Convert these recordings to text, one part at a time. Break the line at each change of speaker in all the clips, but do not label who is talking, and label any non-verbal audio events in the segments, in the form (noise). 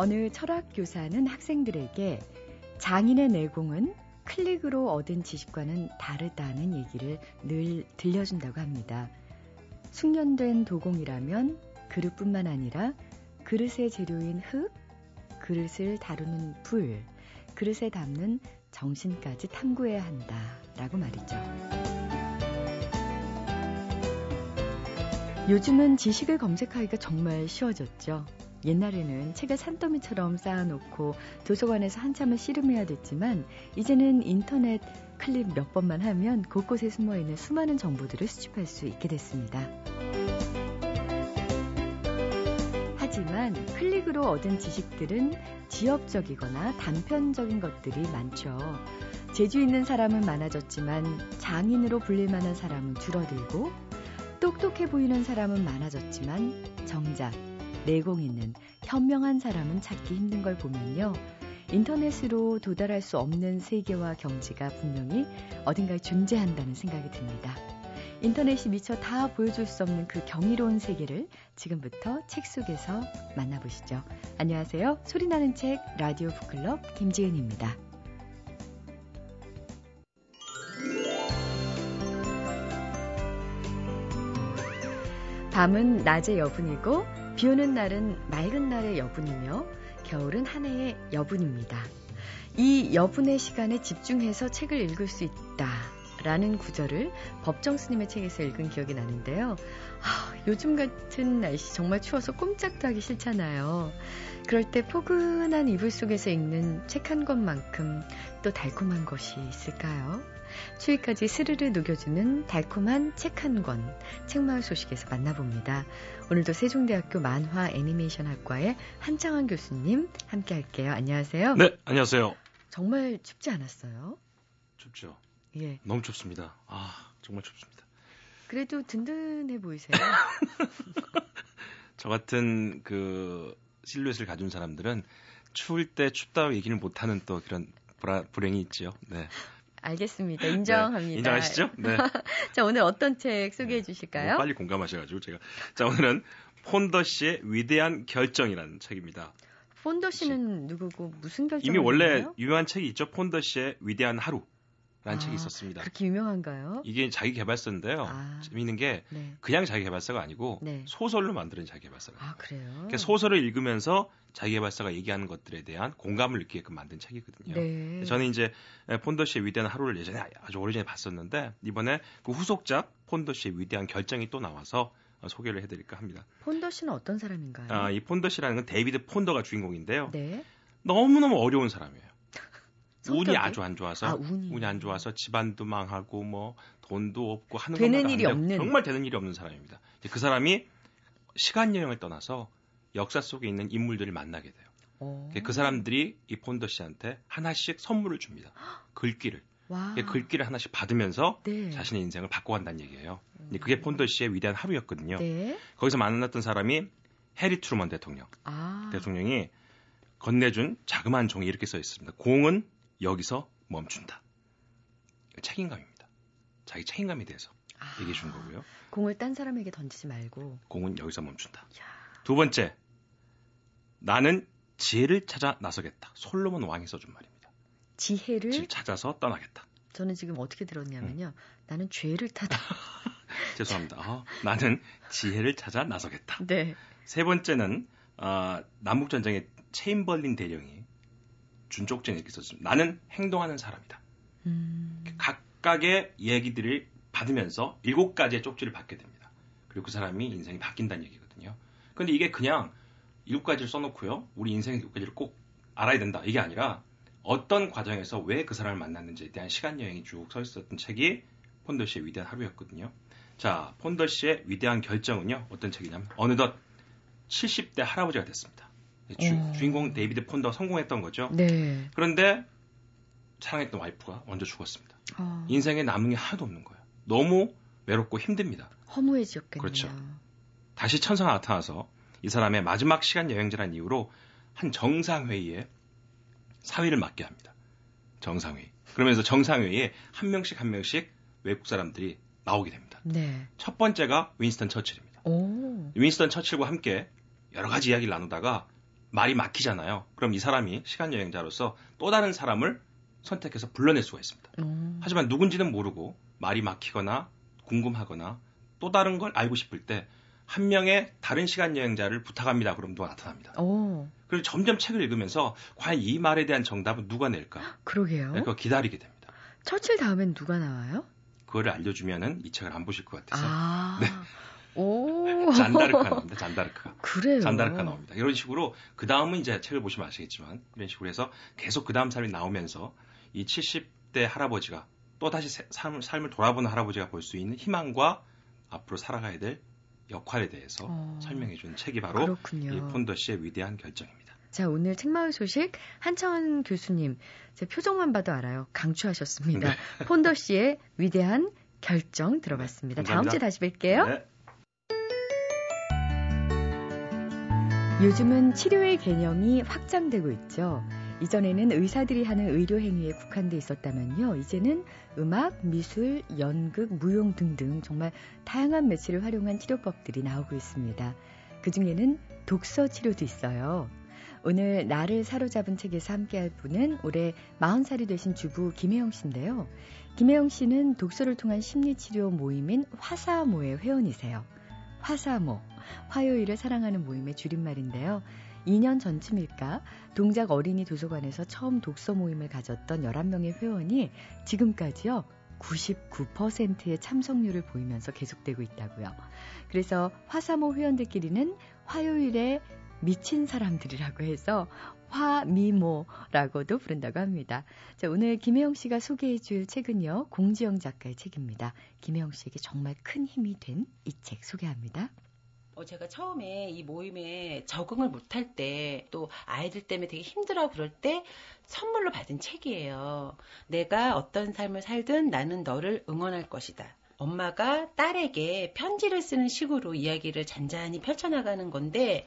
어느 철학 교사는 학생들에게 장인의 내공은 클릭으로 얻은 지식과는 다르다는 얘기를 늘 들려준다고 합니다. 숙련된 도공이라면 그릇뿐만 아니라 그릇의 재료인 흙, 그릇을 다루는 불, 그릇에 담는 정신까지 탐구해야 한다 라고 말이죠. 요즘은 지식을 검색하기가 정말 쉬워졌죠. 옛날에는 책을 산더미처럼 쌓아놓고 도서관에서 한참을 씨름해야 됐지만 이제는 인터넷 클릭 몇 번만 하면 곳곳에 숨어있는 수많은 정보들을 수집할 수 있게 됐습니다. 하지만 클릭으로 얻은 지식들은 지역적이거나 단편적인 것들이 많죠. 재주 있는 사람은 많아졌지만 장인으로 불릴 만한 사람은 줄어들고 똑똑해 보이는 사람은 많아졌지만 정작 내공 있는 현명한 사람은 찾기 힘든 걸 보면요. 인터넷으로 도달할 수 없는 세계와 경지가 분명히 어딘가에 존재한다는 생각이 듭니다. 인터넷이 미처 다 보여줄 수 없는 그 경이로운 세계를 지금부터 책 속에서 만나보시죠. 안녕하세요. 소리나는 책 라디오 북클럽 김지은입니다. 밤은 낮의 여분이고 비 오는 날은 맑은 날의 여분이며 겨울은 한 해의 여분입니다. 이 여분의 시간에 집중해서 책을 읽을 수 있다. 라는 구절을 법정 스님의 책에서 읽은 기억이 나는데요. 아, 요즘 같은 날씨 정말 추워서 꼼짝도 하기 싫잖아요. 그럴 때 포근한 이불 속에서 읽는 책 한 권만큼 또 달콤한 것이 있을까요? 추위까지 스르르 녹여주는 달콤한 책 한 권, 책마을 소식에서 만나봅니다. 오늘도 세종대학교 만화 애니메이션 학과의 한창환 교수님 함께 할게요. 안녕하세요.
네, 안녕하세요.
정말 춥지 않았어요?
춥죠.
예.
너무 춥습니다. 아, 정말 춥습니다.
그래도 든든해 보이세요. (laughs)
저 같은 그 실루엣을 가진 사람들은 추울 때 춥다고 얘기를 못하는 또 그런 불행이 있죠 네.
알겠습니다. 인정합니다. 네,
인정하시죠? 네. (laughs)
자, 오늘 어떤 책 소개해 주실까요?
빨리 공감하셔가지고 제가. 자, 오늘은 폰더 씨의 위대한 결정이라는 책입니다.
폰더 씨는 누구고 무슨 결정?
이미 원래 유명한 책이 있죠. 폰더 씨의 위대한 하루. 라는
아,
책이 있었습니다.
그렇게 유명한가요?
이게 자기 개발서인데요. 아, 재미있는 게 네. 그냥 자기 개발서가 아니고 네. 소설로 만드는 자기 개발서가.
아, 그래요?
그러니까 소설을 읽으면서 자기 개발서가 얘기하는 것들에 대한 공감을 느끼게끔 만든 책이거든요. 네. 저는 이제 폰더 씨의 위대한 하루를 예전에 아주 오래전에 봤었는데 이번에 그 후속작 폰더 씨의 위대한 결정이 또 나와서 소개를 해드릴까 합니다.
폰더 씨는 어떤 사람인가요?
아, 이 폰더 씨라는 건 데이비드 폰더가 주인공인데요. 네. 너무너무 어려운 사람이에요. 운이 아주 안 좋아서 아, 운이. 운이. 안 좋아서 집안도 망하고 뭐 돈도 없고 하는
되는 일이 없는
정말 되는 일이 없는 사람입니다. 그 사람이 시간 여행을 떠나서 역사 속에 있는 인물들을 만나게 돼요. 오. 그 사람들이 이 폰더 씨한테 하나씩 선물을 줍니다. 글귀를. 와. 글귀를 하나씩 받으면서 네. 자신의 인생을 바꿔간다는 얘기예요. 음. 그게 폰더 씨의 위대한 하루였거든요. 네. 거기서 만났던 사람이 해리 트루먼 대통령. 아. 대통령이 건네준 자그마한 종이 이렇게 써 있습니다. 공은 여기서 멈춘다. 책임감입니다. 자기 책임감에 대해서 아, 얘기해 준 거고요.
공을 딴 사람에게 던지지 말고
공은 여기서 멈춘다. 야. 두 번째, 나는 지혜를 찾아 나서겠다. 솔로몬 왕이 써준 말입니다.
지혜를
지혜를 찾아서 떠나겠다.
저는 지금 어떻게 들었냐면요. 음. 나는 죄를 (laughs) 타다. (laughs)
죄송합니다. 어, 나는 지혜를 찾아 나서겠다.
네.
세 번째는 어, 남북 전쟁의 체인벌린 대령이 준쪽전 이렇게 썼습니다. 나는 행동하는 사람이다. 음. 각각의 얘기들을 받으면서 일곱 가지의 쪽지를 받게 됩니다. 그리고 그 사람이 인생이 바뀐다는 얘기거든요. 근데 이게 그냥 일곱 가지를 써놓고요. 우리 인생의 일곱 가지를 꼭 알아야 된다. 이게 아니라 어떤 과정에서 왜 그 사람을 만났는지에 대한 시간 여행이 쭉 써 있었던 책이 폰더 씨의 위대한 하루였거든요. 자, 폰더 씨의 위대한 결정은요. 어떤 책이냐면 어느덧 70대 할아버지가 됐습니다. 주, 어. 인공 데이비드 폰더가 성공했던 거죠.
네.
그런데 사랑했던 와이프가 먼저 죽었습니다. 어. 인생에 남은 게 하나도 없는 거예요. 너무 외롭고 힘듭니다.
허무해지었겠네요.
그렇죠. 다시 천사가 나타나서 이 사람의 마지막 시간 여행자란 이유로 한 정상회의에 사회를 맡게 합니다. 정상회의. 그러면서 정상회의에 한 명씩 한 명씩 외국 사람들이 나오게 됩니다.
네.
첫 번째가 윈스턴 처칠입니다.
오.
윈스턴 처칠과 함께 여러 가지 이야기를 나누다가 말이 막히잖아요. 그럼 이 사람이 시간 여행자로서 또 다른 사람을 선택해서 불러낼 수가 있습니다. 음. 하지만 누군지는 모르고 말이 막히거나 궁금하거나 또 다른 걸 알고 싶을 때 한 명의 다른 시간 여행자를 부탁합니다. 그럼 누가 나타납니다. 오. 그리고 점점 책을 읽으면서 과연 이 말에 대한 정답은 누가 낼까?
그러게요.
네, 그거 기다리게 됩니다.
처칠 다음엔 누가 나와요?
그거를 알려주면은 이 책을 안 보실 것 같아서.
아. 네.
오. 잔다르카 나옵니다. 잔다르카.
그래요.
잔다르카 나옵니다. 이런 식으로 그 다음은 이제 책을 보시면 아시겠지만 이런 식으로 해서 계속 그 다음 사람이 나오면서 이 70대 할아버지가 또 다시 삶, 삶을 돌아보는 할아버지가 볼 수 있는 희망과 앞으로 살아가야 될 역할에 대해서 어. 설명해 준 책이 바로 그렇군요. 이 폰더 씨의 위대한 결정입니다.
자, 오늘 책마을 소식 한창원 교수님 제 표정만 봐도 알아요. 강추하셨습니다. 네. 폰더 씨의 위대한 결정 들어봤습니다. 네, 다음 주에 다시 뵐게요. 네. 요즘은 치료의 개념이 확장되고 있죠. 이전에는 의사들이 하는 의료 행위에 국한돼 있었다면요. 이제는 음악, 미술, 연극, 무용 등등 정말 다양한 매체를 활용한 치료법들이 나오고 있습니다. 그 중에는 독서 치료도 있어요. 오늘 나를 사로잡은 책에서 함께할 분은 올해 40살이 되신 주부 김혜영 씨인데요. 김혜영 씨는 독서를 통한 심리치료 모임인 화사모의 회원이세요. 화사모, 화요일을 사랑하는 모임의 줄임말인데요. 2년 전쯤일까 동작 어린이 도서관에서 처음 독서 모임을 가졌던 11명의 회원이 지금까지요 99%의 참석률을 보이면서 계속되고 있다고요. 그래서 화사모 회원들끼리는 화요일에 미친 사람들이라고 해서 화미모라고도 부른다고 합니다. 자, 오늘 김혜영 씨가 소개해 줄 책은요, 공지영 작가의 책입니다. 김혜영 씨에게 정말 큰 힘이 된 이 책 소개합니다.
어, 제가 처음에 이 모임에 적응을 못할 때, 또 아이들 때문에 되게 힘들어 그럴 때 선물로 받은 책이에요. 내가 어떤 삶을 살든 나는 너를 응원할 것이다. 엄마가 딸에게 편지를 쓰는 식으로 이야기를 잔잔히 펼쳐나가는 건데,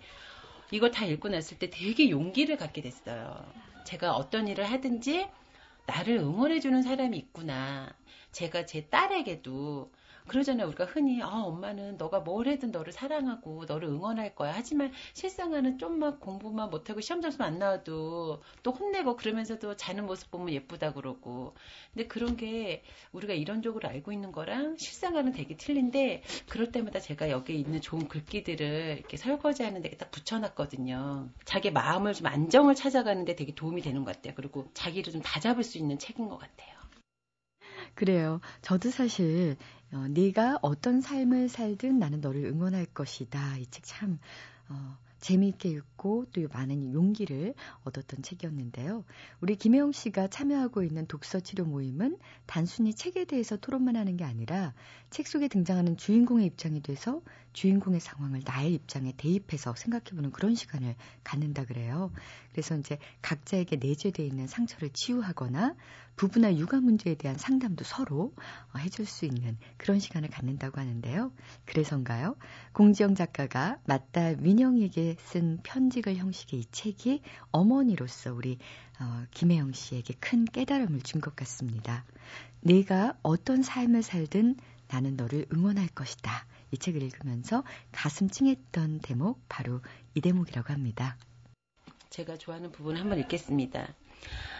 이걸 다 읽고 났을 때 되게 용기를 갖게 됐어요. 제가 어떤 일을 하든지 나를 응원해주는 사람이 있구나. 제가 제 딸에게도 그러잖아요. 우리가 흔히 아, 엄마는 너가 뭘 해든 너를 사랑하고 너를 응원할 거야. 하지만 실상은 좀만 공부만 못하고 시험 점수 안 나와도 또 혼내고 그러면서도 자는 모습 보면 예쁘다 그러고. 근데 그런 게 우리가 이론적으로 알고 있는 거랑 실상과는 되게 틀린데 그럴 때마다 제가 여기 있는 좋은 글귀들을 이렇게 설거지하는 데딱 붙여놨거든요. 자기 마음을 좀 안정을 찾아가는데 되게 도움이 되는 것 같아요. 그리고 자기를 좀 다잡을 수 있는 책인 것 같아요.
그래요. 저도 사실 어, 네가 어떤 삶을 살든 나는 너를 응원할 것이다. 이 책 참 어, 재미있게 읽고 또 많은 용기를 얻었던 책이었는데요. 우리 김혜영 씨가 참여하고 있는 독서 치료 모임은 단순히 책에 대해서 토론만 하는 게 아니라 책 속에 등장하는 주인공의 입장이 돼서 주인공의 상황을 나의 입장에 대입해서 생각해보는 그런 시간을 갖는다 그래요. 그래서 이제 각자에게 내재되어 있는 상처를 치유하거나 부부나 육아 문제에 대한 상담도 서로 어, 해줄 수 있는 그런 시간을 갖는다고 하는데요. 그래서인가요? 공지영 작가가 맞다 민영에게 쓴 편지 글 형식의 이 책이 어머니로서 우리 어, 김혜영 씨에게 큰 깨달음을 준 것 같습니다. 내가 어떤 삶을 살든 나는 너를 응원할 것이다. 이 책을 읽으면서 가슴 찡했던 대목 바로 이 대목이라고 합니다.
제가 좋아하는 부분 한번 읽겠습니다.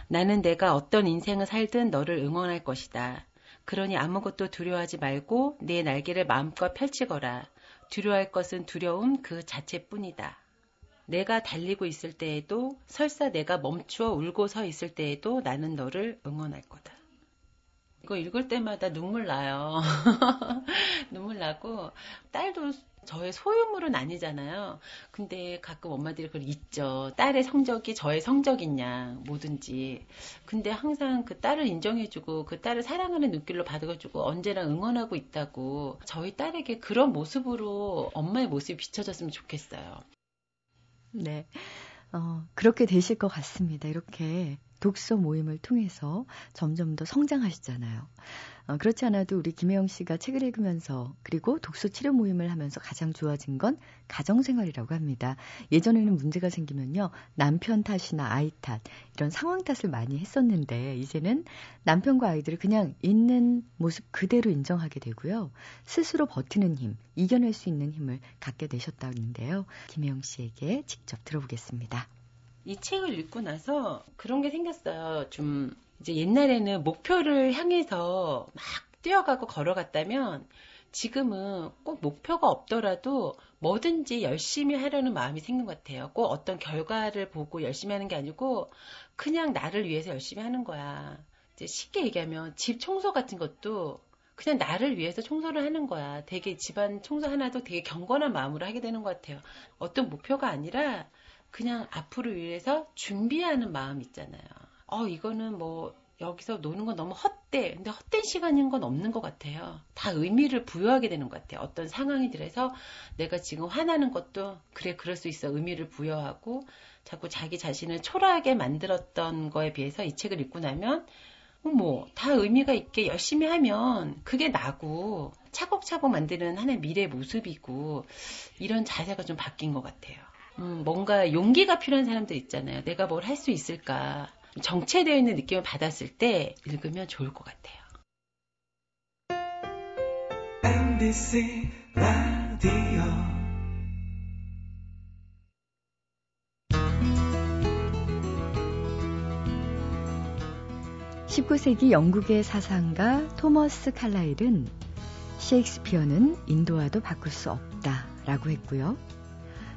나는 내가 어떤 인생을 살든 너를 응원할 것이다. 그러니 아무것도 두려워하지 말고 내 날개를 마음껏 펼치거라. 두려워할 것은 두려움 그 자체뿐이다. 내가 달리고 있을 때에도 설사 내가 멈추어 울고 서 있을 때에도 나는 너를 응원할 거다. 이거 읽을 때마다 눈물 나요. (laughs) 눈물 나고 딸도 저의 소유물은 아니잖아요. 근데 가끔 엄마들이 그걸 잊죠. 딸의 성적이 저의 성적이냐, 뭐든지. 근데 항상 그 딸을 인정해주고 그 딸을 사랑하는 눈길로 받아주고 언제나 응원하고 있다고 저희 딸에게 그런 모습으로 엄마의 모습이 비춰졌으면 좋겠어요.
네. 어, 그렇게 되실 것 같습니다. 이렇게 독서 모임을 통해서 점점 더 성장하시잖아요. 어, 그렇지 않아도 우리 김혜영 씨가 책을 읽으면서 그리고 독서 치료 모임을 하면서 가장 좋아진 건 가정생활이라고 합니다. 예전에는 문제가 생기면요. 남편 탓이나 아이 탓, 이런 상황 탓을 많이 했었는데 이제는 남편과 아이들을 그냥 있는 모습 그대로 인정하게 되고요. 스스로 버티는 힘, 이겨낼 수 있는 힘을 갖게 되셨다는데요. 김혜영 씨에게 직접 들어보겠습니다.
이 책을 읽고 나서 그런 게 생겼어요. 좀 이제 옛날에는 목표를 향해서 막 뛰어가고 걸어갔다면 지금은 꼭 목표가 없더라도 뭐든지 열심히 하려는 마음이 생긴 것 같아요. 꼭 어떤 결과를 보고 열심히 하는 게 아니고 그냥 나를 위해서 열심히 하는 거야. 이제 쉽게 얘기하면 집 청소 같은 것도 그냥 나를 위해서 청소를 하는 거야. 되게 집안 청소 하나도 되게 경건한 마음으로 하게 되는 것 같아요. 어떤 목표가 아니라 그냥 앞으로 위해서 준비하는 마음 있잖아요. 어, 이거는 뭐, 여기서 노는 건 너무 헛돼. 근데 헛된 시간인 건 없는 것 같아요. 다 의미를 부여하게 되는 것 같아요. 어떤 상황이들에서 내가 지금 화나는 것도, 그래, 그럴 수 있어. 의미를 부여하고, 자꾸 자기 자신을 초라하게 만들었던 거에 비해서 이 책을 읽고 나면, 뭐, 다 의미가 있게 열심히 하면 그게 나고, 차곡차곡 만드는 하나의 미래 모습이고, 이런 자세가 좀 바뀐 것 같아요. 음, 뭔가 용기가 필요한 사람들 있잖아요. 내가 뭘 할 수 있을까. 정체되어 있는 느낌을 받았을 때 읽으면 좋을 것 같아요. MBC 라디오
19세기 영국의 사상가 토머스 칼라일은 셰익스피어는 인도와도 바꿀 수 없다라고 했고요.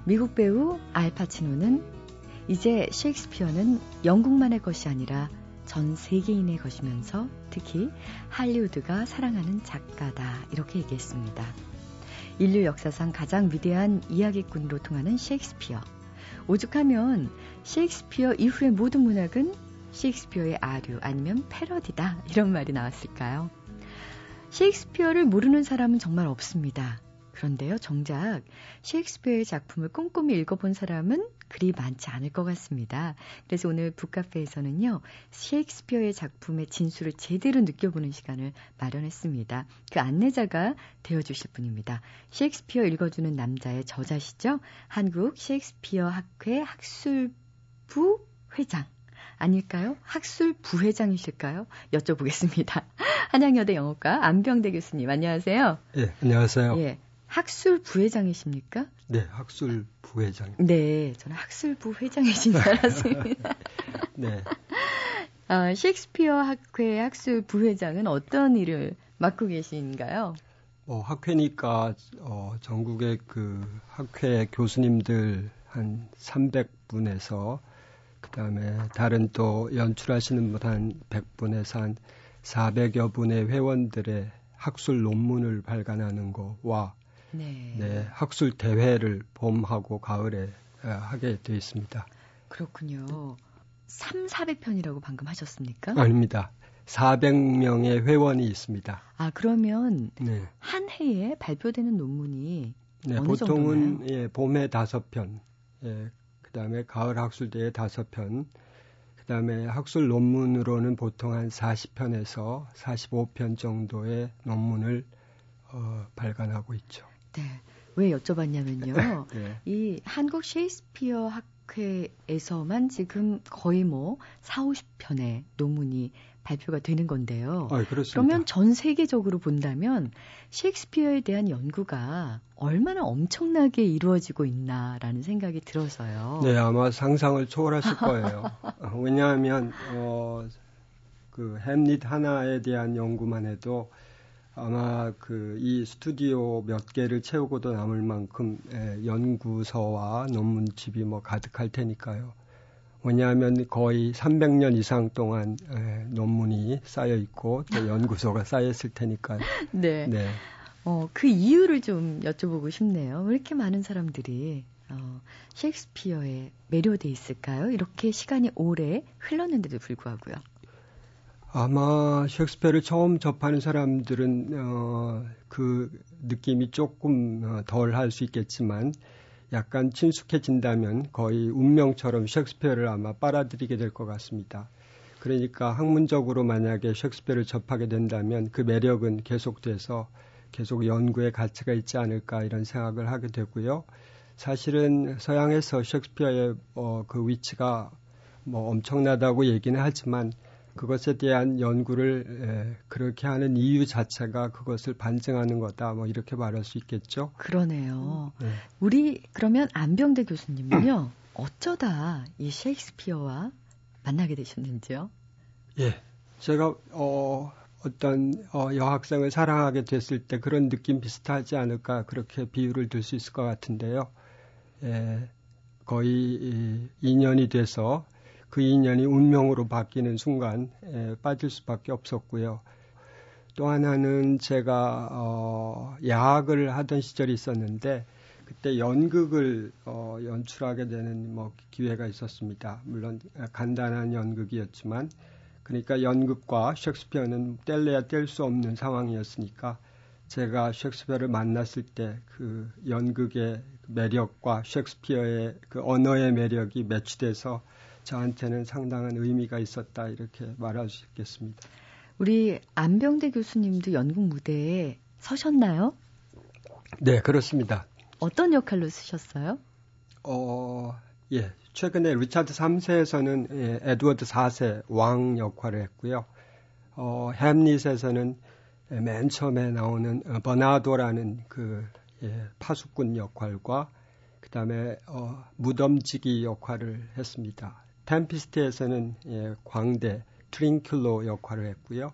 미국 배우 알파치노는 이제 셰익스피어는 영국만의 것이 아니라 전 세계인의 것이면서 특히 할리우드가 사랑하는 작가다 이렇게 얘기했습니다. 인류 역사상 가장 위대한 이야기꾼으로 통하는 셰익스피어. 오죽하면 셰익스피어 이후의 모든 문학은 셰익스피어의 아류 아니면 패러디다 이런 말이 나왔을까요? 셰익스피어를 모르는 사람은 정말 없습니다. 그런데요, 정작 셰익스피어의 작품을 꼼꼼히 읽어본 사람은 그리 많지 않을 것 같습니다. 그래서 오늘 북카페에서는요, 셰익스피어의 작품의 진수를 제대로 느껴보는 시간을 마련했습니다. 그 안내자가 되어주실 분입니다. 셰익스피어 읽어주는 남자의 저자시죠? 한국 셰익스피어 학회 학술부 회장. 아닐까요? 학술 부회장이실까요? 여쭤보겠습니다. (laughs) 한양여대 영어과 안병대 교수님, 안녕하세요.
예, 안녕하세요. 예,
학술 부회장이십니까?
네, 학술 부회장.
네, 저는 학술 부 회장이신 줄 알았습니다. (laughs) 네. 아, 셰익스피어 학회 학술 부회장은 어떤 일을 맡고 계신가요?
뭐 학회니까 어, 전국의 그 학회 교수님들 한 300분에서 그다음에 다른 또 연출하시는 분 한 100분에서 한 400여 분의 회원들의 학술 논문을 발간하는 거와 네. 네, 학술 대회를 봄하고 가을에 어, 하게 되어 있습니다.
그렇군요. 3, 400편이라고 방금 하셨습니까?
아닙니다. 400명의 회원이 있습니다.
아, 그러면 네. 한 해에 발표되는 논문이 네, 어느
보통은
정도나요?
예, 봄에 5편, 예, 그다음에 가을 학술대에 5편, 그다음에 학술 논문으로는 보통 한 40편에서 45편 정도의 논문을 어, 발간하고 있죠.
네. 왜 여쭤봤냐면요. (laughs) 네. 이 한국 셰익스피어 학회에서만 지금 거의 뭐 4, 50편의 논문이 발표가 되는 건데요.
아,
그러면 전 세계적으로 본다면 셰익스피어에 대한 연구가 얼마나 엄청나게 이루어지고 있나라는 생각이 들어서요.
네, 아마 상상을 초월하실 거예요. (laughs) 왜냐하면 어, 그 햄릿 하나에 대한 연구만 해도 아마 그 이 스튜디오 몇 개를 채우고도 남을 만큼 예, 연구서와 논문집이 뭐 가득할 테니까요. 왜냐하면 거의 300년 이상 동안 예, 논문이 쌓여 있고 또 연구소가 쌓여 있을 테니까요. (laughs)
네. 네. 어, 그 이유를 좀 여쭤보고 싶네요. 왜 이렇게 많은 사람들이 어, 셰익스피어에 매료돼 있을까요? 이렇게 시간이 오래 흘렀는데도 불구하고요.
아마 셰익스피어를 처음 접하는 사람들은 어, 그 느낌이 조금 어, 덜할 수 있겠지만 약간 친숙해진다면 거의 운명처럼 셰익스피어를 아마 빨아들이게 될 것 같습니다. 그러니까 학문적으로 만약에 셰익스피어를 접하게 된다면 그 매력은 계속돼서 계속 연구의 가치가 있지 않을까 이런 생각을 하게 되고요. 사실은 서양에서 셰익스피어의 어, 그 위치가 뭐 엄청나다고 얘기는 하지만 그것에 대한 연구를 에, 그렇게 하는 이유 자체가 그것을 반증하는 거다. 뭐 이렇게 말할 수 있겠죠.
그러네요. 네. 우리 그러면 안병대 교수님은요. 어쩌다 이 셰익스피어와 만나게 되셨는지요?
예. 제가 어 어떤 어, 여학생을 사랑하게 됐을 때 그런 느낌 비슷하지 않을까 그렇게 비유를 들 수 있을 것 같은데요. 예, 거의 2년이 돼서 그 인연이 운명으로 바뀌는 순간 에, 빠질 수밖에 없었고요. 또 하나는 제가 어, 야학을 하던 시절이 있었는데 그때 연극을 어, 연출하게 되는 뭐 기회가 있었습니다. 물론 간단한 연극이었지만 그러니까 연극과 셰익스피어는 뗄래야 뗄 수 없는 상황이었으니까 제가 셰익스피어를 만났을 때 그 연극의 매력과 셰익스피어의 그 언어의 매력이 매치돼서 저한테는 상당한 의미가 있었다 이렇게 말할 수 있겠습니다.
우리 안병대 교수님도 연극 무대에 서셨나요?
네, 그렇습니다.
어떤 역할로 쓰셨어요?
어, 예. 최근에 리차드 3세에서는 예, 에드워드 4세 왕 역할을 했고요. 어, 햄릿에서는 맨 처음에 나오는 어, 버나도라는 그 예, 파수꾼 역할과 그다음에 어, 무덤지기 역할을 했습니다. Tempest에서는 예, 광대 트링큘로 역할을 했고요.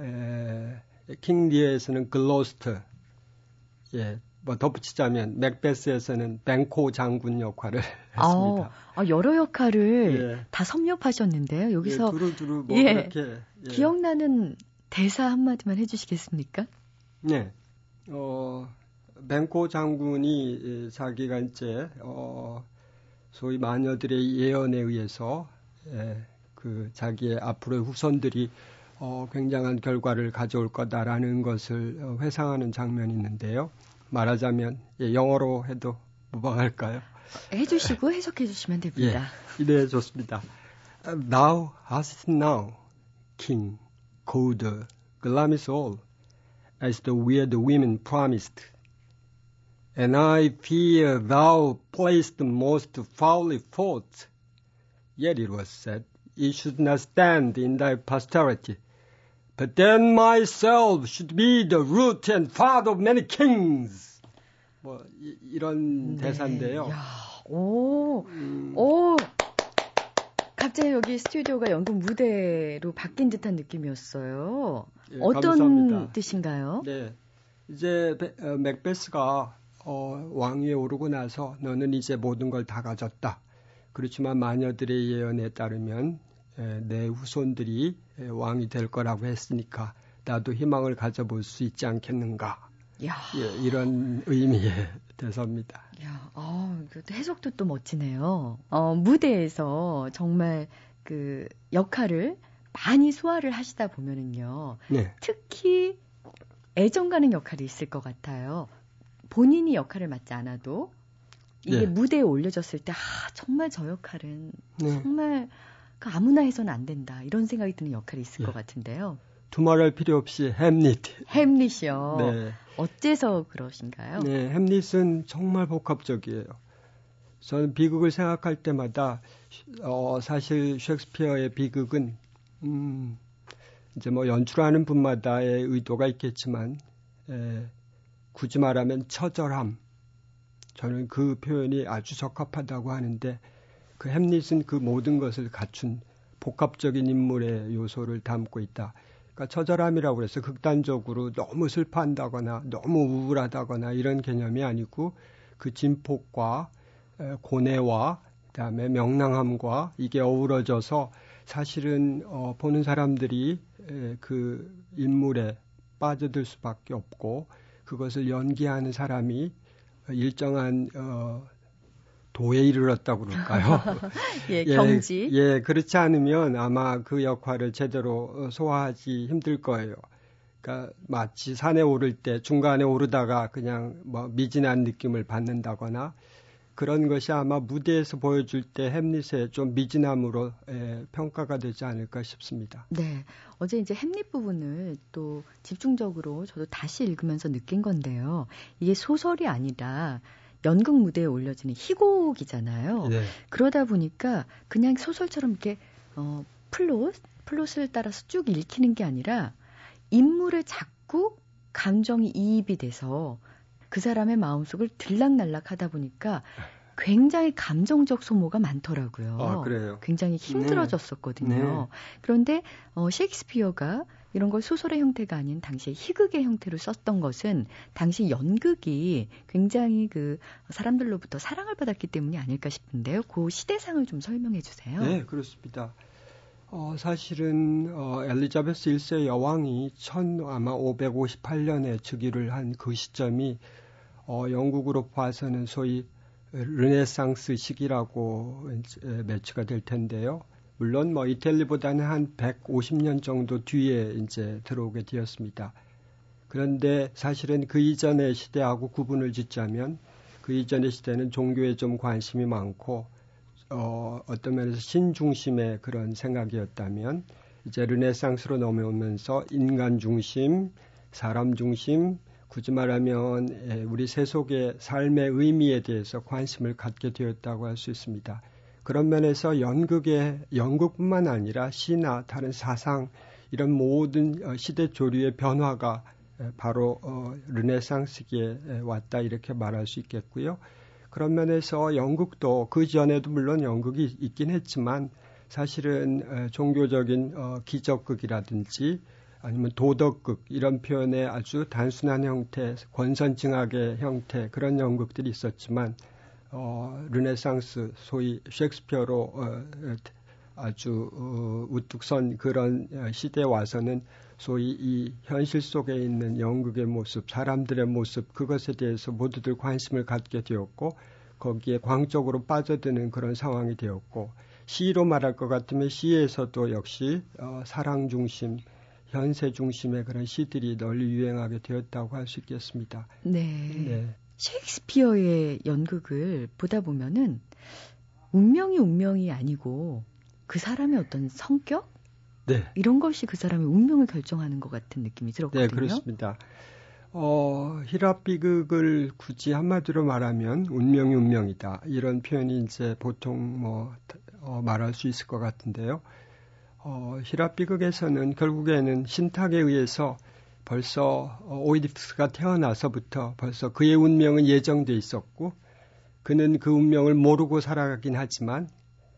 에, King Lear에서는 글로스트 예, 뭐 덧붙이자면 맥베스에서는 뱅코 장군 역할을 (laughs) 했습니다.
아, 여러 역할을 예. 다 섭렵하셨는데요. 여기서
예, 두루두루 뭐 예, 그렇게
예. 기억나는 대사 한마디만 해주시겠습니까?
네. 어, 뱅코 장군이 자기가 이제 어, 소위 마녀들의 예언에 의해서 예, 그 자기의 앞으로의 후손들이 어, 굉장한 결과를 가져올 거다라는 것을 어, 회상하는 장면이 있는데요. 말하자면 예, 영어로 해도 무방할까요?
해주시고 해석해 주시면 됩니다.
예, 네, 좋습니다. Thou hast now, King, called Glamis all, as the weird women promised. And I fear thou playest most foully fought. Yet it was said, it should not stand in thy posterity. But then myself should be the root and father of many kings. 뭐 이, 런 네. 대사인데요.
야, 오, 음. 오. 갑자기 여기 스튜디오가 연극 무대로 바뀐 듯한 느낌이었어요. 예, 어떤 감사합니다. 뜻인가요?
네. 이제 어, 맥베스가 어, 왕위에 오르고 나서 너는 이제 모든 걸 다 가졌다. 그렇지만 마녀들의 예언에 따르면 에, 내 후손들이 에, 왕이 될 거라고 했으니까 나도 희망을 가져볼 수 있지 않겠는가. 야. 예, 이런 의미의 대사입니다.
야, 어, 해석도 또 멋지네요. 어, 무대에서 정말 그 역할을 많이 소화를 하시다 보면은요. 네. 특히 애정 가는 역할이 있을 것 같아요. 본인이 역할을 맡지 않아도 이게 네. 무대에 올려졌을 때 아, 정말 저 역할은 네. 정말 그 아무나 해서는 안 된다 이런 생각이 드는 역할이 있을 네. 것 같은데요.
두말할 필요 없이 햄릿.
햄릿이요. 네. 어째서 그러신가요?
네, 햄릿은 정말 복합적이에요. 저는 비극을 생각할 때마다 어, 사실 셰익스피어의 비극은 음, 이제 뭐 연출하는 분마다의 의도가 있겠지만 에, 굳이 말하면 처절함. 저는 그 표현이 아주 적합하다고 하는데 그 햄릿은 그 모든 것을 갖춘 복합적인 인물의 요소를 담고 있다. 그러니까 처절함이라고 해서 극단적으로 너무 슬퍼한다거나 너무 우울하다거나 이런 개념이 아니고 그 진폭과 고뇌와 그다음에 명랑함과 이게 어우러져서 사실은 어, 보는 사람들이 에, 그 인물에 빠져들 수밖에 없고 그것을 연기하는 사람이 일정한 어, 도에 이르렀다고 그럴까요? (laughs)
예, 경지.
예, 예, 그렇지 않으면 아마 그 역할을 제대로 소화하기 힘들 거예요. 그러니까 마치 산에 오를 때 중간에 오르다가 그냥 뭐 미진한 느낌을 받는다거나 그런 것이 아마 무대에서 보여줄 때 햄릿의 좀 미진함으로 에, 평가가 되지 않을까 싶습니다.
네. 어제 이제 햄릿 부분을 또 집중적으로 저도 다시 읽으면서 느낀 건데요. 이게 소설이 아니라 연극 무대에 올려지는 희곡이잖아요. 네. 그러다 보니까 그냥 소설처럼 이렇게 어, 플롯, 플롯을 따라서 쭉 읽히는 게 아니라 인물을 자꾸 감정이 이입이 돼서 그 사람의 마음속을 들락날락 하다 보니까 굉장히 감정적 소모가 많더라고요.
아, 그래요?
굉장히 힘들어졌었거든요. 네. 네. 그런데 어, 셰익스피어가 이런 걸 소설의 형태가 아닌 당시에 희극의 형태로 썼던 것은 당시 연극이 굉장히 그 사람들로부터 사랑을 받았기 때문이 아닐까 싶은데요. 그 시대상을 좀 설명해 주세요.
네, 그렇습니다. 어, 사실은 어, 엘리자베스 1세 여왕이 1 아마 558년에 즉위를 한 그 시점이 어, 영국으로 봐서는 소위 르네상스 시기라고 매치가 될 텐데요. 물론 뭐 이탈리보다는 한 150년 정도 뒤에 이제 들어오게 되었습니다. 그런데 사실은 그 이전의 시대하고 구분을 짓자면 그 이전의 시대는 종교에 좀 관심이 많고 어, 어떤 면에서 신중심의 그런 생각이었다면 이제 르네상스로 넘어오면서 인간 중심, 사람 중심, 굳이 말하면 예, 우리 세속의 삶의 의미에 대해서 관심을 갖게 되었다고 할 수 있습니다. 그런 면에서 연극의 연극뿐만 아니라 시나 다른 사상 이런 모든 어, 시대 조류의 변화가 예, 바로 어, 르네상스기에 예, 왔다 이렇게 말할 수 있겠고요. 그런 면에서 연극도 그 전에도 물론 연극이 있긴 했지만 사실은 종교적인 어, 기적극이라든지 아니면 도덕극 이런 표현의 아주 단순한 형태, 권선징악의 형태 그런 연극들이 있었지만 어, 르네상스 소위 셰익스피어로 어, 아주 어, 우뚝 선 그런 시대에 와서는 소위 이 현실 속에 있는 연극의 모습, 사람들의 모습, 그것에 대해서 모두들 관심을 갖게 되었고, 거기에 광적으로 빠져드는 그런 상황이 되었고, 시로 말할 것 같으면 시에서도 역시 어, 사랑 중심, 현세 중심의 그런 시들이 널리 유행하게 되었다고 할 수 있겠습니다.
네. 네. 셰익스피어의 연극을 보다 보면은 운명이 운명이 아니고 그 사람의 어떤 성격, 네. 이런 것이 그 사람의 운명을 결정하는 것 같은 느낌이 들었거든요.
네, 그렇습니다. 어, 히랍 비극을 굳이 한마디로 말하면 운명이 운명이다. 이런 표현이 이제 보통 뭐 어, 말할 수 있을 것 같은데요. 어, 히랍 비극에서는 결국에는 신탁에 의해서 벌써 어, 오이디푸스가 태어나서부터 벌써 그의 운명은 예정돼 있었고 그는 그 운명을 모르고 살아가긴 하지만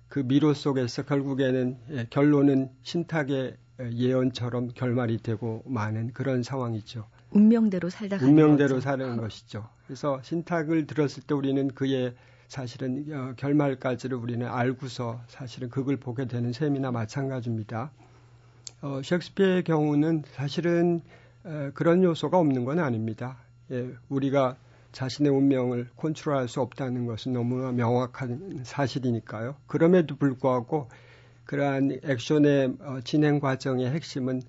그 미로 속에서 결국에는 예, 결론은 신탁의 예언처럼 결말이 되고 마는 그런 상황이죠.
운명대로 살다
운명대로. 사는 것이죠. 그래서 신탁을 들었을 때 우리는 그의 사실은 어, 결말까지를 우리는 알고서 사실은 그걸 보게 되는 셈이나 마찬가지입니다. 어, 셰익스피어의 경우는 사실은 에, 그런 요소가 없는 건 아닙니다. 예, 우리가 자신의 운명을 컨트롤할 수 없다는 것은 너무나 명확한 사실이니까요. 그럼에도 불구하고 그러한 액션의 어, 진행 과정의 핵심은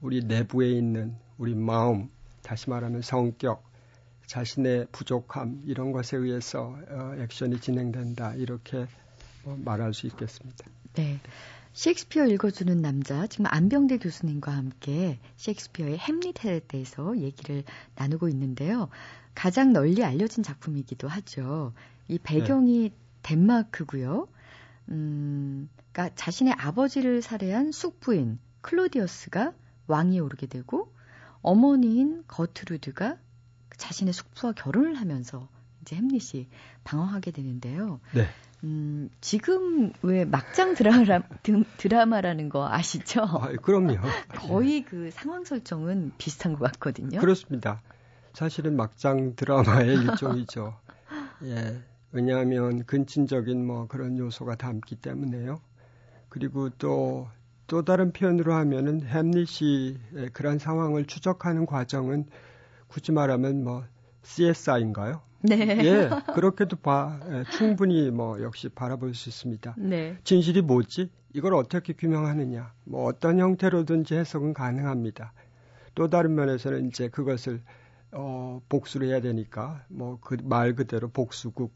우리 내부에 있는 우리 마음, 다시 말하면 성격, 자신의 부족함 이런 것에 의해서 어, 액션이 진행된다 이렇게 어, 말할 수 있겠습니다.
네. 셰익스피어 읽어주는 남자, 지금 안병대 교수님과 함께 셰익스피어의 햄릿에 대해서 얘기를 나누고 있는데요. 가장 널리 알려진 작품이기도 하죠. 이 배경이 네. 덴마크고요. 음, 그러니까 자신의 아버지를 살해한 숙부인 클로디어스가 왕위에 오르게 되고 어머니인 거트루드가 자신의 숙부와 결혼을 하면서 이제 햄릿이 방황하게 되는데요. 네. 음, 지금 왜 막장 드라마, 드라마라는 거 아시죠?
아, 그럼요. (laughs)
거의 그 상황 설정은 비슷한 것 같거든요.
그렇습니다. 사실은 막장 드라마의 (laughs) 일종이죠. 예. 왜냐하면 근친적인 뭐 그런 요소가 담기 때문에요. 그리고 또, 또 다른 표현으로 하면은 햄릿이 그런 상황을 추적하는 과정은 굳이 말하면 뭐 CSI인가요?
네.
예, 그렇게도 봐, 예, 충분히 뭐 역시 바라볼 수 있습니다.
네.
진실이 뭐지? 이걸 어떻게 규명하느냐? 뭐 어떤 형태로든지 해석은 가능합니다. 또 다른 면에서는 이제 그것을 어, 복수를 해야 되니까 뭐 그 말 그대로 복수국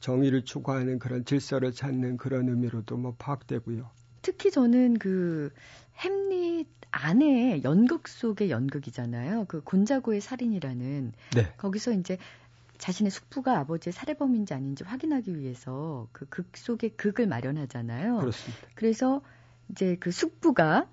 정의를 추구하는 그런 질서를 찾는 그런 의미로도 뭐 파악되고요.
특히 저는 그 햄릿 안에 연극 속의 연극이잖아요. 그 곤자고의 살인이라는 네. 거기서 이제 자신의 숙부가 아버지의 살해범인지 아닌지 확인하기 위해서 그 극 속의 극을 마련하잖아요.
그렇습니다.
그래서 이제 그 숙부가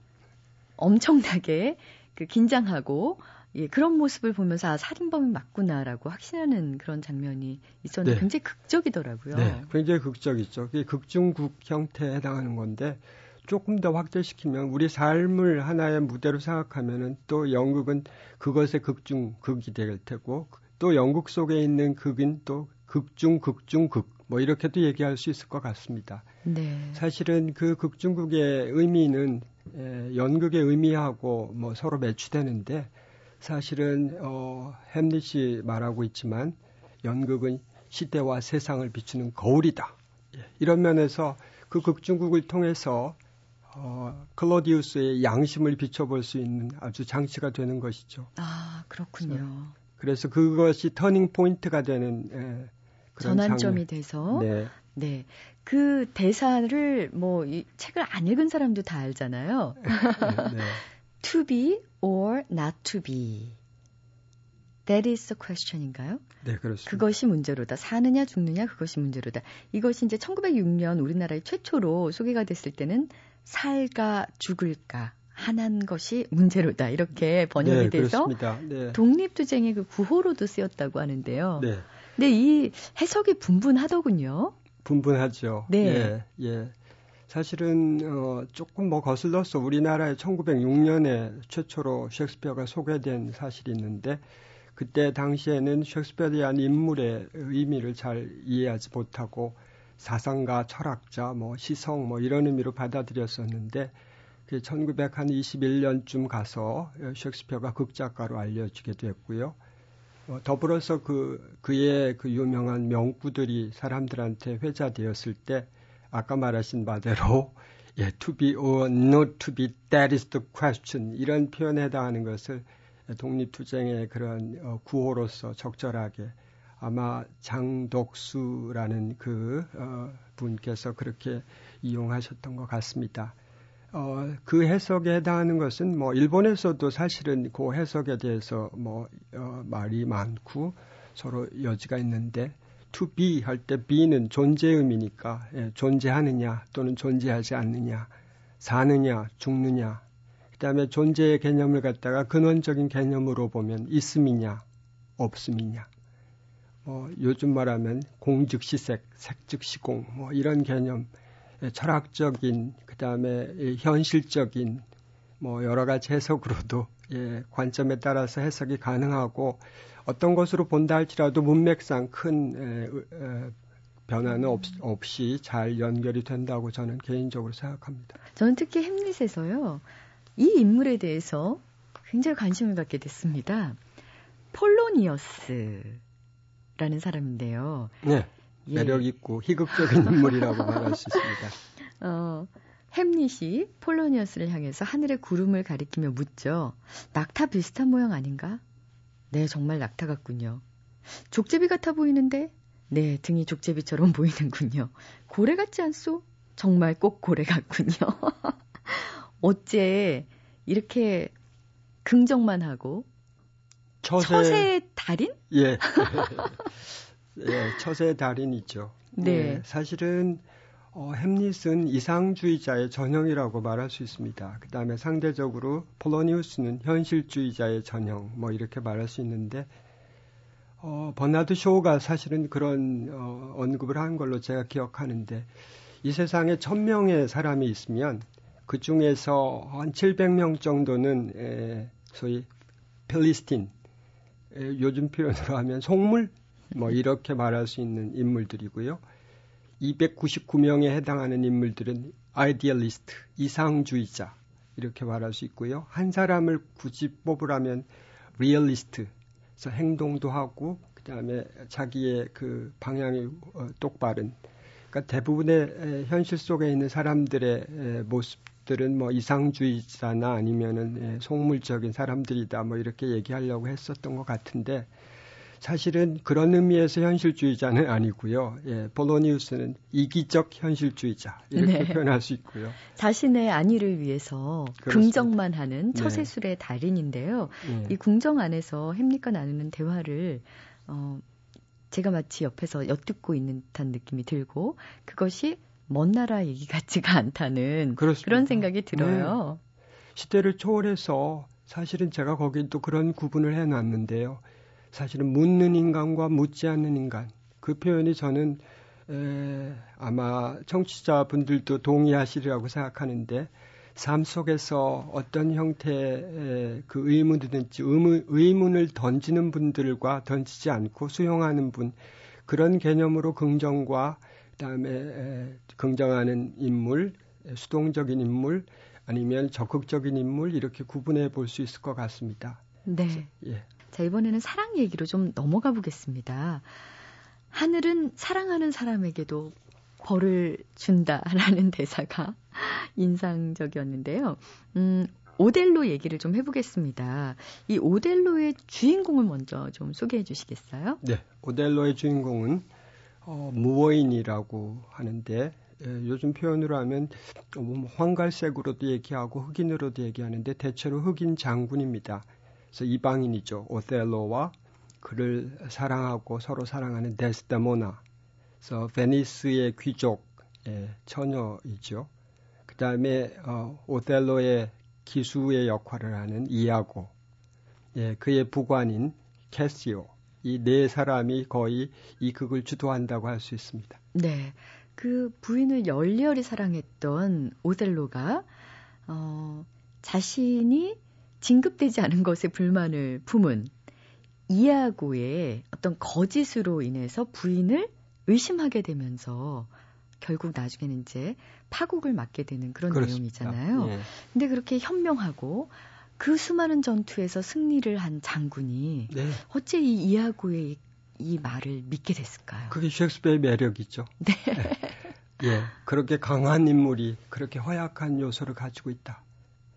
엄청나게 그 긴장하고 예, 그런 모습을 보면서 아, 살인범이 맞구나라고 확신하는 그런 장면이 있었는데 네. 굉장히 극적이더라고요.
네, 굉장히 극적이죠. 그게 극중극 형태에 해당하는 건데 조금 더 확대시키면 우리 삶을 하나의 무대로 생각하면은 또 연극은 그것의 극중 극이 될 테고 또 연극 속에 있는 극인 또 극중 극중 극 뭐 이렇게도 얘기할 수 있을 것 같습니다. 네. 사실은 그 극중극의 의미는 에, 연극의 의미하고 뭐 서로 매치되는데 사실은 어, 햄릿이 말하고 있지만 연극은 시대와 세상을 비추는 거울이다. 예, 이런 면에서 그 극중극을 통해서 어, 클로디우스의 양심을 비춰볼 수 있는 아주 장치가 되는 것이죠.
아 그렇군요.
그래서 그것이 turning point가 되는 예,
그런 전환점이 장면. 돼서 네. 네. 그 대사를 뭐 이 책을 안 읽은 사람도 다 알잖아요. 네. To be or not to be. That is the question인가요?
네, 그렇습니다.
그것이 문제로다. 사느냐 죽느냐 그것이 문제로다. 이것이 이제 1906년 우리나라의 최초로 소개가 됐을 때는 살까 죽을까 하는 것이 문제로다. 이렇게 번역이
네,
돼서 네. 독립투쟁의 그 구호로도 쓰였다고 하는데요. 네. 근데 이 해석이 분분하더군요.
분분하죠. 네. 예, 예. 사실은 어, 조금 뭐 거슬러서 우리나라에 1906년에 최초로 셰익스피어가 소개된 사실이 있는데 그때 당시에는 셰익스피어에 대한 인물의 의미를 잘 이해하지 못하고 사상가, 철학자, 뭐 시성 뭐 이런 의미로 받아들였었는데 그 1921년쯤 가서 셰익스피어가 극작가로 알려지게 됐고요. 어, 더불어서 그 그의 그 유명한 명구들이 사람들한테 회자되었을 때 아까 말하신 바대로 예, to be or not to be, that is the question. 이런 표현에 해당하는 것을 독립투쟁의 그런 어, 구호로서 적절하게 아마 장독수라는 그 어, 분께서 그렇게 이용하셨던 것 같습니다. 어, 그 해석에 해당하는 것은 뭐 일본에서도 사실은 그 해석에 대해서 뭐 어, 말이 많고 서로 여지가 있는데 to be 할 때 be는 존재 의미니까 예, 존재하느냐 또는 존재하지 않느냐 사느냐 죽느냐. 그다음에 존재의 개념을 갖다가 근원적인 개념으로 보면 있음이냐 없음이냐. 뭐 요즘 말하면 공즉시색 색즉시공 뭐 이런 개념. 예, 철학적인 그다음에 현실적인 뭐 여러 가지 해석으로도 예, 관점에 따라서 해석이 가능하고 어떤 것으로 본다 할지라도 문맥상 큰 에, 에, 변화는 없, 없이 잘 연결이 된다고 저는 개인적으로 생각합니다.
저는 특히 햄릿에서요. 이 인물에 대해서 굉장히 관심을 갖게 됐습니다. 폴로니어스라는 사람인데요.
네. 예. 매력 있고 희극적인 (laughs) 인물이라고 말할 수 있습니다.
어, 햄릿이 폴로니어스를 향해서 하늘의 구름을 가리키며 묻죠. 낙타 비슷한 모양 아닌가? 네, 정말 낙타 같군요. 족제비 같아 보이는데? 네, 등이 족제비처럼 (laughs) 보이는군요. 고래 같지 않소? 정말 꼭 고래 같군요. (laughs) 어째 이렇게 긍정만 하고 처세... 처세의 달인?
예. (laughs) 예, 처세의 달인이죠. 네. 예, 사실은 어, 햄릿은 이상주의자의 전형이라고 말할 수 있습니다. 그 다음에 상대적으로 폴로니우스는 현실주의자의 전형, 뭐 이렇게 말할 수 있는데, 어, 버나드 쇼가 사실은 그런 어, 언급을 한 걸로 제가 기억하는데, 이 세상에 천명의 사람이 있으면 그 중에서 한 700명 정도는 에, 소위 Philistine, 에, 요즘 표현으로 하면 속물, 뭐 이렇게 말할 수 있는 인물들이고요. 299명에 해당하는 인물들은 idealist, 이상주의자 이렇게 말할 수 있고요. 한 사람을 굳이 뽑으라면 리얼리스트, 그래서 행동도 하고 그다음에 자기의 그 방향이 어, 똑바른 그러니까 대부분의 현실 속에 있는 사람들의 모습들은 뭐 이상주의자나 아니면은 속물적인 사람들이다 뭐 이렇게 얘기하려고 했었던 것 같은데 사실은 그런 의미에서 현실주의자는 아니고요. 예, 볼로니우스는 이기적 현실주의자 이렇게 네. 표현할 수 있고요.
자신의 안위를 위해서 그렇습니다. 긍정만 하는 네. 처세술의 네. 달인인데요. 네. 이 궁정 안에서 햄릿과 나누는 대화를 어, 제가 마치 옆에서 엿듣고 있는 듯한 느낌이 들고 그것이 먼 나라 얘기 같지가 (laughs) 않다는 그렇습니다. 그런 생각이 들어요. 네.
시대를 초월해서 사실은 제가 거긴 또 그런 구분을 해놨는데요. 사실은 묻는 인간과 묻지 않는 인간 그 표현이 저는 에, 아마 청취자분들도 동의하시리라고 생각하는데 삶 속에서 어떤 형태의 그 의문이든지 의문, 의문을 던지는 분들과 던지지 않고 수용하는 분 그런 개념으로 긍정과 그다음에 에, 긍정하는 인물, 수동적인 인물 아니면 적극적인 인물 이렇게 구분해 볼 수 있을 것 같습니다.
네. 예. 자, 이번에는 사랑 얘기로 좀 넘어가 보겠습니다. 하늘은 사랑하는 사람에게도 벌을 준다라는 (laughs) 대사가 인상적이었는데요. 음, 오델로 얘기를 좀 해보겠습니다. 이 오델로의 주인공을 먼저 좀 소개해 주시겠어요?
네. 오델로의 주인공은 어, 무어인이라고 하는데 예, 요즘 표현으로 하면 뭐 황갈색으로도 얘기하고 흑인으로도 얘기하는데 대체로 흑인 장군입니다. 그래서 이방인이죠. 오텔로와 그를 사랑하고 서로 사랑하는 데스데모나. 그래서 베니스의 귀족의 처녀이죠. 그 다음에 어, 오텔로의 기수의 역할을 하는 이아고, 예, 그의 부관인 캐시오. 이 네 사람이 거의 이 극을 주도한다고 할 수 있습니다.
네. 그 부인을 열렬히 사랑했던 오텔로가 어, 자신이 진급되지 않은 것에 불만을 품은 이아고의 어떤 거짓으로 인해서 부인을 의심하게 되면서 결국 나중에는 이제 파국을 맞게 되는 그런 그렇습니다. 내용이잖아요. 예. 근데 그렇게 현명하고 그 수많은 전투에서 승리를 한 장군이 네. 어째 이 이아고의 이 말을 믿게 됐을까요?
그게 셰익스피어의 매력이죠. 네. 네. 예, 그렇게 강한 인물이 그렇게 허약한 요소를 가지고 있다.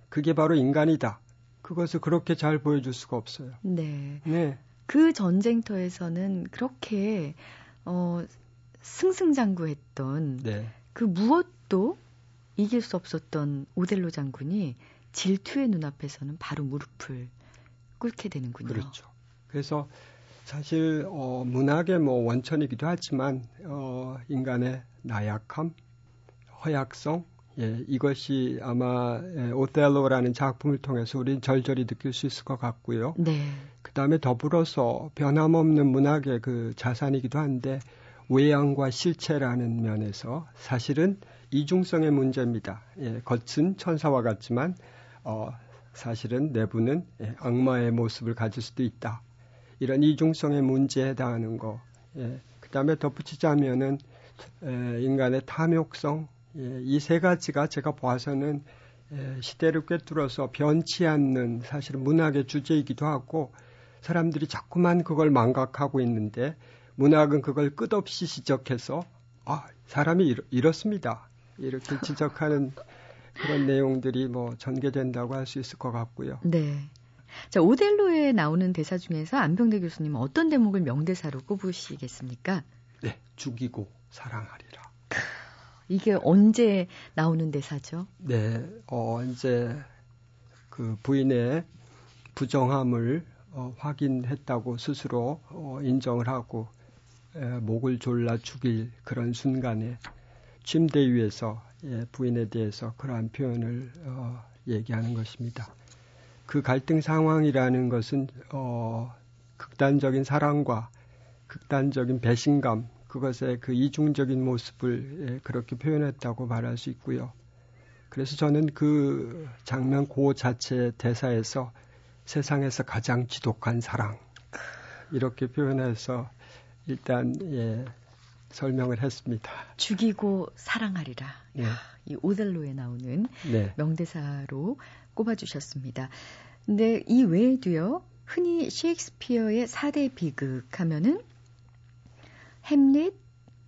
그게 바로 인간이다. 그것을 그렇게 잘 보여줄 수가 없어요.
네. 네. 그 전쟁터에서는 그렇게 어, 승승장구했던 네. 그 무엇도 이길 수 없었던 오델로 장군이 질투의 눈앞에서는 바로 무릎을 꿇게 되는군요.
그렇죠. 그래서 사실 어, 문학의 뭐 원천이기도 하지만 어, 인간의 나약함, 허약성, 예, 이것이 아마 예, 오텔로라는 작품을 통해서 우리는 절절히 느낄 수 있을 것 같고요. 네. 그 다음에 더불어서 변함없는 문학의 그 자산이기도 한데 외양과 실체라는 면에서 사실은 이중성의 문제입니다. 예, 겉은 천사와 같지만 어, 사실은 내부는 예, 악마의 모습을 가질 수도 있다. 이런 이중성의 문제에 해당하는 거. 예, 그 다음에 덧붙이자면은 에, 인간의 탐욕성, 예, 이세 가지가 제가 봐서는 예, 시대를 꿰뚫어서 변치 않는 사실 문학의 주제이기도 하고 사람들이 자꾸만 그걸 망각하고 있는데 문학은 그걸 끝없이 지적해서 아 사람이 이렇, 이렇습니다 이렇게 (laughs) 지적하는 그런 내용들이 뭐 전개된다고 할 수 있을 것 같고요.
네. 자 오델로에 나오는 대사 중에서 안병대 교수님 어떤 대목을 명대사로 꼽으시겠습니까?
네, 죽이고 사랑하리라.
이게 언제 나오는 대사죠?
네, 어, 이제 그 부인의 부정함을 어, 확인했다고 스스로 어, 인정을 하고 에, 목을 졸라 죽일 그런 순간에 침대 위에서 예, 부인에 대해서 그러한 표현을 어, 얘기하는 것입니다. 그 갈등 상황이라는 것은 어, 극단적인 사랑과 극단적인 배신감 그것의 그 이중적인 모습을 예, 그렇게 표현했다고 말할 수 있고요. 그래서 저는 그 장면 고 자체 대사에서 세상에서 가장 지독한 사랑 이렇게 표현해서 일단 예, 설명을 했습니다.
죽이고 사랑하리라. 네. 이 오델로에 나오는 네. 명대사로 꼽아주셨습니다. 근데 이 외에도요, 흔히 셰익스피어의 4대 비극 하면은 햄릿,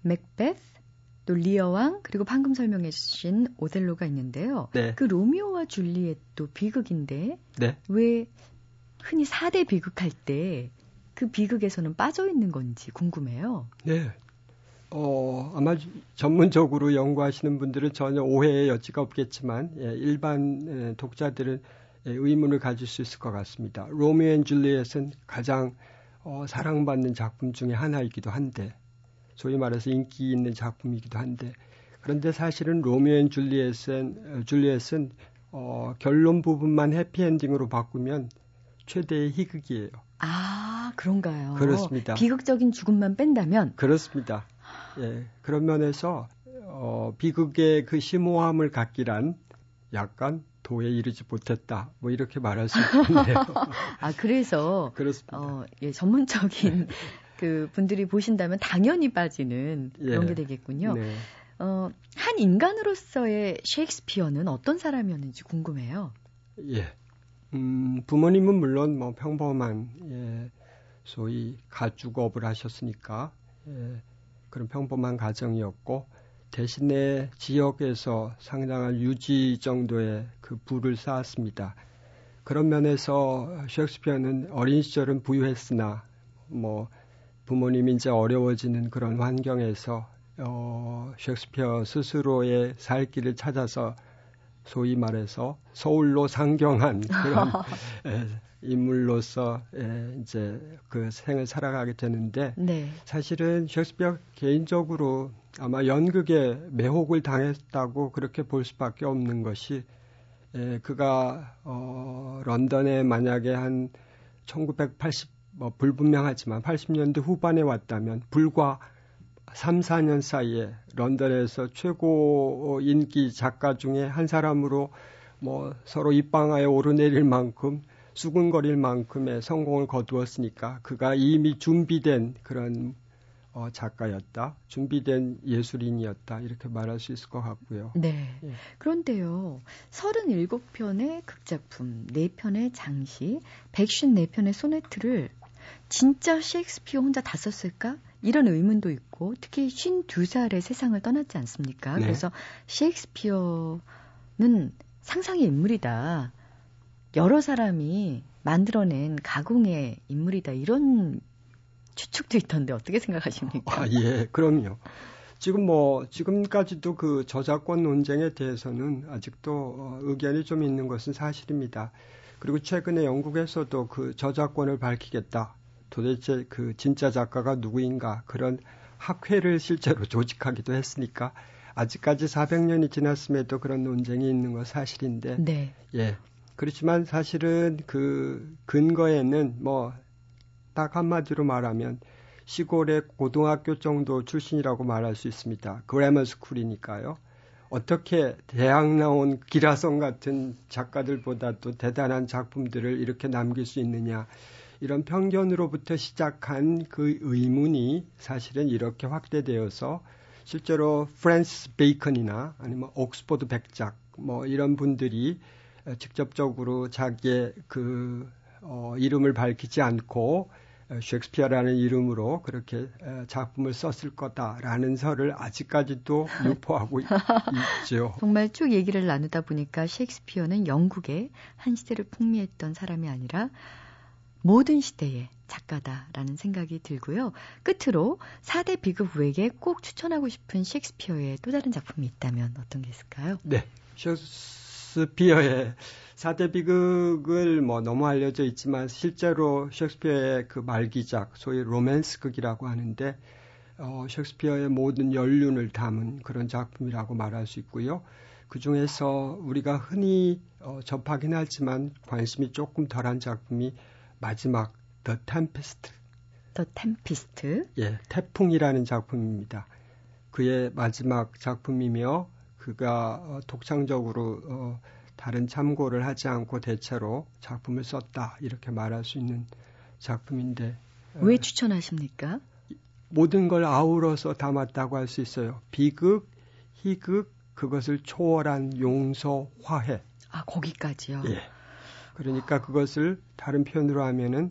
맥베스, 또 리어왕 그리고 방금 설명해 주신 오델로가 있는데요. 네. 그 로미오와 줄리엣도 비극인데 네. 왜 흔히 4대 비극할 때 그 비극에서는 빠져 있는 건지 궁금해요.
네. 어, 아마 전문적으로 연구하시는 분들은 전혀 오해의 여지가 없겠지만 예, 일반 예, 독자들은 예, 의문을 가질 수 있을 것 같습니다. Romeo and Juliet은 가장 어, 사랑받는 작품 중의 하나이기도 한데 소위 말해서 인기 있는 작품이기도 한데 그런데 사실은 Romeo and Juliet은, Juliet은 어, 결론 부분만 해피엔딩으로 바꾸면 최대의 희극이에요.
아, 그런가요?
그렇습니다.
비극적인 죽음만 뺀다면?
그렇습니다. 예, 그런 면에서 어, 비극의 그 심오함을 갖기란 약간 도에 이르지 못했다. 뭐 이렇게 말할 수 있겠네요. (laughs)
아, 그래서 (laughs)
그렇습니다.
어, 예, 전문적인 (laughs) 그 분들이 보신다면 당연히 빠지는 그런 예. 게 되겠군요. 네. 어, 한 인간으로서의 셰익스피어는 어떤 사람이었는지 궁금해요.
예. 음, 부모님은 물론 뭐 평범한 예, 소위 가축업을 하셨으니까 예, 그런 평범한 가정이었고 대신에 지역에서 상당한 유지 정도의 그 부를 쌓았습니다. 그런 면에서 셰익스피어는 어린 시절은 부유했으나 뭐 부모님이 이제 어려워지는 그런 환경에서 어, 셰익스피어 스스로의 살 길을 찾아서 소위 말해서 서울로 상경한 그런 에, (laughs) 인물로서 에, 이제 그 생을 살아가게 되는데 네. 사실은 셰익스피어 개인적으로 아마 연극에 매혹을 당했다고 그렇게 볼 수밖에 없는 것이 에, 그가 어, 런던에 만약에 한 1980, 뭐 불분명하지만 80년대 후반에 왔다면 불과 3, 4년 사이에 런던에서 최고 인기 작가 중에 한 사람으로 뭐 서로 입방아에 오르내릴 만큼 수근거릴 만큼의 성공을 거두었으니까 그가 이미 준비된 그런 어, 작가였다, 준비된 예술인이었다 이렇게 말할 수 있을 것 같고요.
네. 예. 그런데요, 37편의 극작품, 4편의 장시, 154편의 소네트를 진짜 셰익스피어 혼자 다 썼을까? 이런 의문도 있고 특히 52살에 세상을 떠났지 않습니까? 네. 그래서 셰익스피어는 상상의 인물이다. 여러 사람이 만들어낸 가공의 인물이다. 이런 추측도 있던데 어떻게 생각하십니까?
아, 예, 그럼요. 지금 뭐 지금까지도 그 저작권 논쟁에 대해서는 아직도 어, 의견이 좀 있는 것은 사실입니다. 그리고 최근에 영국에서도 그 저작권을 밝히겠다. 도대체 그 진짜 작가가 누구인가 그런 학회를 실제로 (laughs) 조직하기도 했으니까 아직까지 400년이 지났음에도 그런 논쟁이 있는 건 사실인데 네. 예 그렇지만 사실은 그 근거에는 뭐 딱 한마디로 말하면 시골의 고등학교 정도 출신이라고 말할 수 있습니다. 그래머 스쿨이니까요. 어떻게 대학 나온 기라성 같은 작가들보다도 대단한 작품들을 이렇게 남길 수 있느냐. 이런 편견으로부터 시작한 그 의문이 사실은 이렇게 확대되어서 실제로 프랜시스 베이컨이나 아니면 옥스퍼드 백작 뭐 이런 분들이 직접적으로 자기의 그 어, 이름을 밝히지 않고 셰익스피어라는 이름으로 그렇게 작품을 썼을 거다라는 설을 아직까지도 (laughs) 유포하고 있죠.
정말 쭉 얘기를 나누다 보니까 셰익스피어는 영국의 한 시대를 풍미했던 사람이 아니라 모든 시대의 작가다라는 생각이 들고요. 끝으로 4대 비극 외에 꼭 추천하고 싶은 셰익스피어의 또 다른 작품이 있다면 어떤 게 있을까요?
네. 셰익스피어의 4대 비극을 뭐 너무 알려져 있지만 실제로 셰익스피어의 그 말기작, 소위 로맨스극이라고 하는데 어, 셰익스피어의 모든 연륜을 담은 그런 작품이라고 말할 수 있고요. 그 중에서 우리가 흔히 어, 접하긴 하지만 관심이 조금 덜한 작품이 마지막 더 템피스트.
더 템피스트.
예, 태풍이라는 작품입니다. 그의 마지막 작품이며 그가 어, 독창적으로 어, 다른 참고를 하지 않고 대체로 작품을 썼다 이렇게 말할 수 있는 작품인데
어, 왜 어, 추천하십니까?
모든 걸 아우러서 담았다고 할 수 있어요. 비극, 희극, 그것을 초월한 용서, 화해.
아 거기까지요.
예. 그러니까 그것을 다른 표현으로 하면은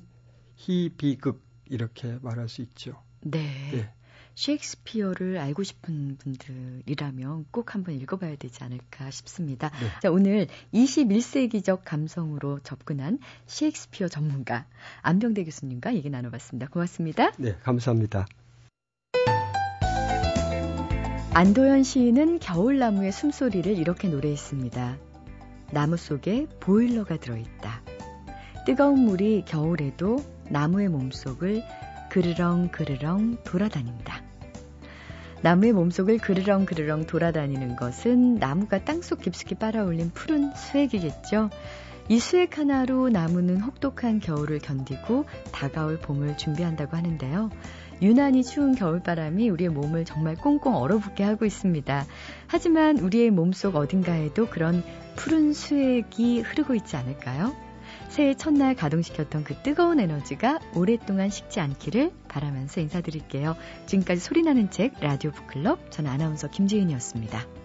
희비극 이렇게 말할 수 있죠.
네. 네. 셰익스피어를 알고 싶은 분들이라면 꼭 한번 읽어봐야 되지 않을까 싶습니다. 네. 자, 오늘 21세기적 감성으로 접근한 셰익스피어 전문가 안병대 교수님과 얘기 나눠봤습니다. 고맙습니다.
네, 감사합니다.
안도현 시인은 겨울나무의 숨소리를 이렇게 노래했습니다. 나무 속에 보일러가 들어있다. 뜨거운 물이 겨울에도 나무의 몸속을 그르렁 그르렁 돌아다닌다. 나무의 몸속을 그르렁 그르렁 돌아다니는 것은 나무가 땅속 깊숙이 빨아올린 푸른 수액이겠죠. 이 수액 하나로 나무는 혹독한 겨울을 견디고 다가올 봄을 준비한다고 하는데요. 유난히 추운 겨울바람이 우리의 몸을 정말 꽁꽁 얼어붙게 하고 있습니다. 하지만 우리의 몸속 어딘가에도 그런 푸른 수액이 흐르고 있지 않을까요? 새해 첫날 가동시켰던 그 뜨거운 에너지가 오랫동안 식지 않기를 바라면서 인사드릴게요. 지금까지 소리나는 책 라디오 북클럽 저는 아나운서 김지은이었습니다.